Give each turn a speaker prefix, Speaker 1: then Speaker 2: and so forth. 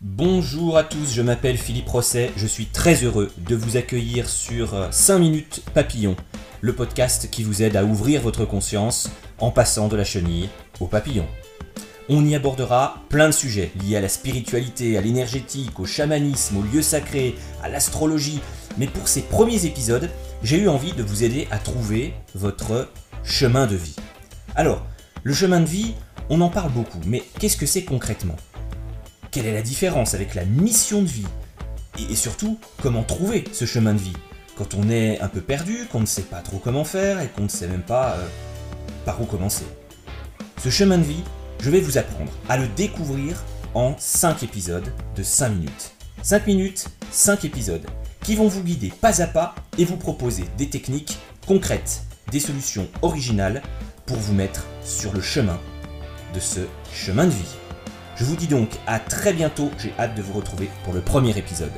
Speaker 1: Bonjour à tous, je m'appelle Philippe Rosset, je suis très heureux de vous accueillir sur 5 minutes papillon, le podcast qui vous aide à ouvrir votre conscience en passant de la chenille au papillon. On y abordera plein de sujets liés à la spiritualité, à l'énergétique, au chamanisme, aux lieux sacrés, à l'astrologie, mais pour ces premiers épisodes, j'ai eu envie de vous aider à trouver votre chemin de vie. Alors, le chemin de vie, on en parle beaucoup, mais qu'est-ce que c'est concrètement? Quelle est la différence avec la mission de vie et, surtout, comment trouver ce chemin de vie quand on est un peu perdu, qu'on ne sait pas trop comment faire et qu'on ne sait même pas euh, par où commencer. Ce chemin de vie, je vais vous apprendre à le découvrir en 5 épisodes de 5 minutes. 5 minutes, 5 épisodes qui vont vous guider pas à pas et vous proposer des techniques concrètes, des solutions originales pour vous mettre sur le chemin de ce chemin de vie. Je vous dis donc à très bientôt, j'ai hâte de vous retrouver pour le premier épisode.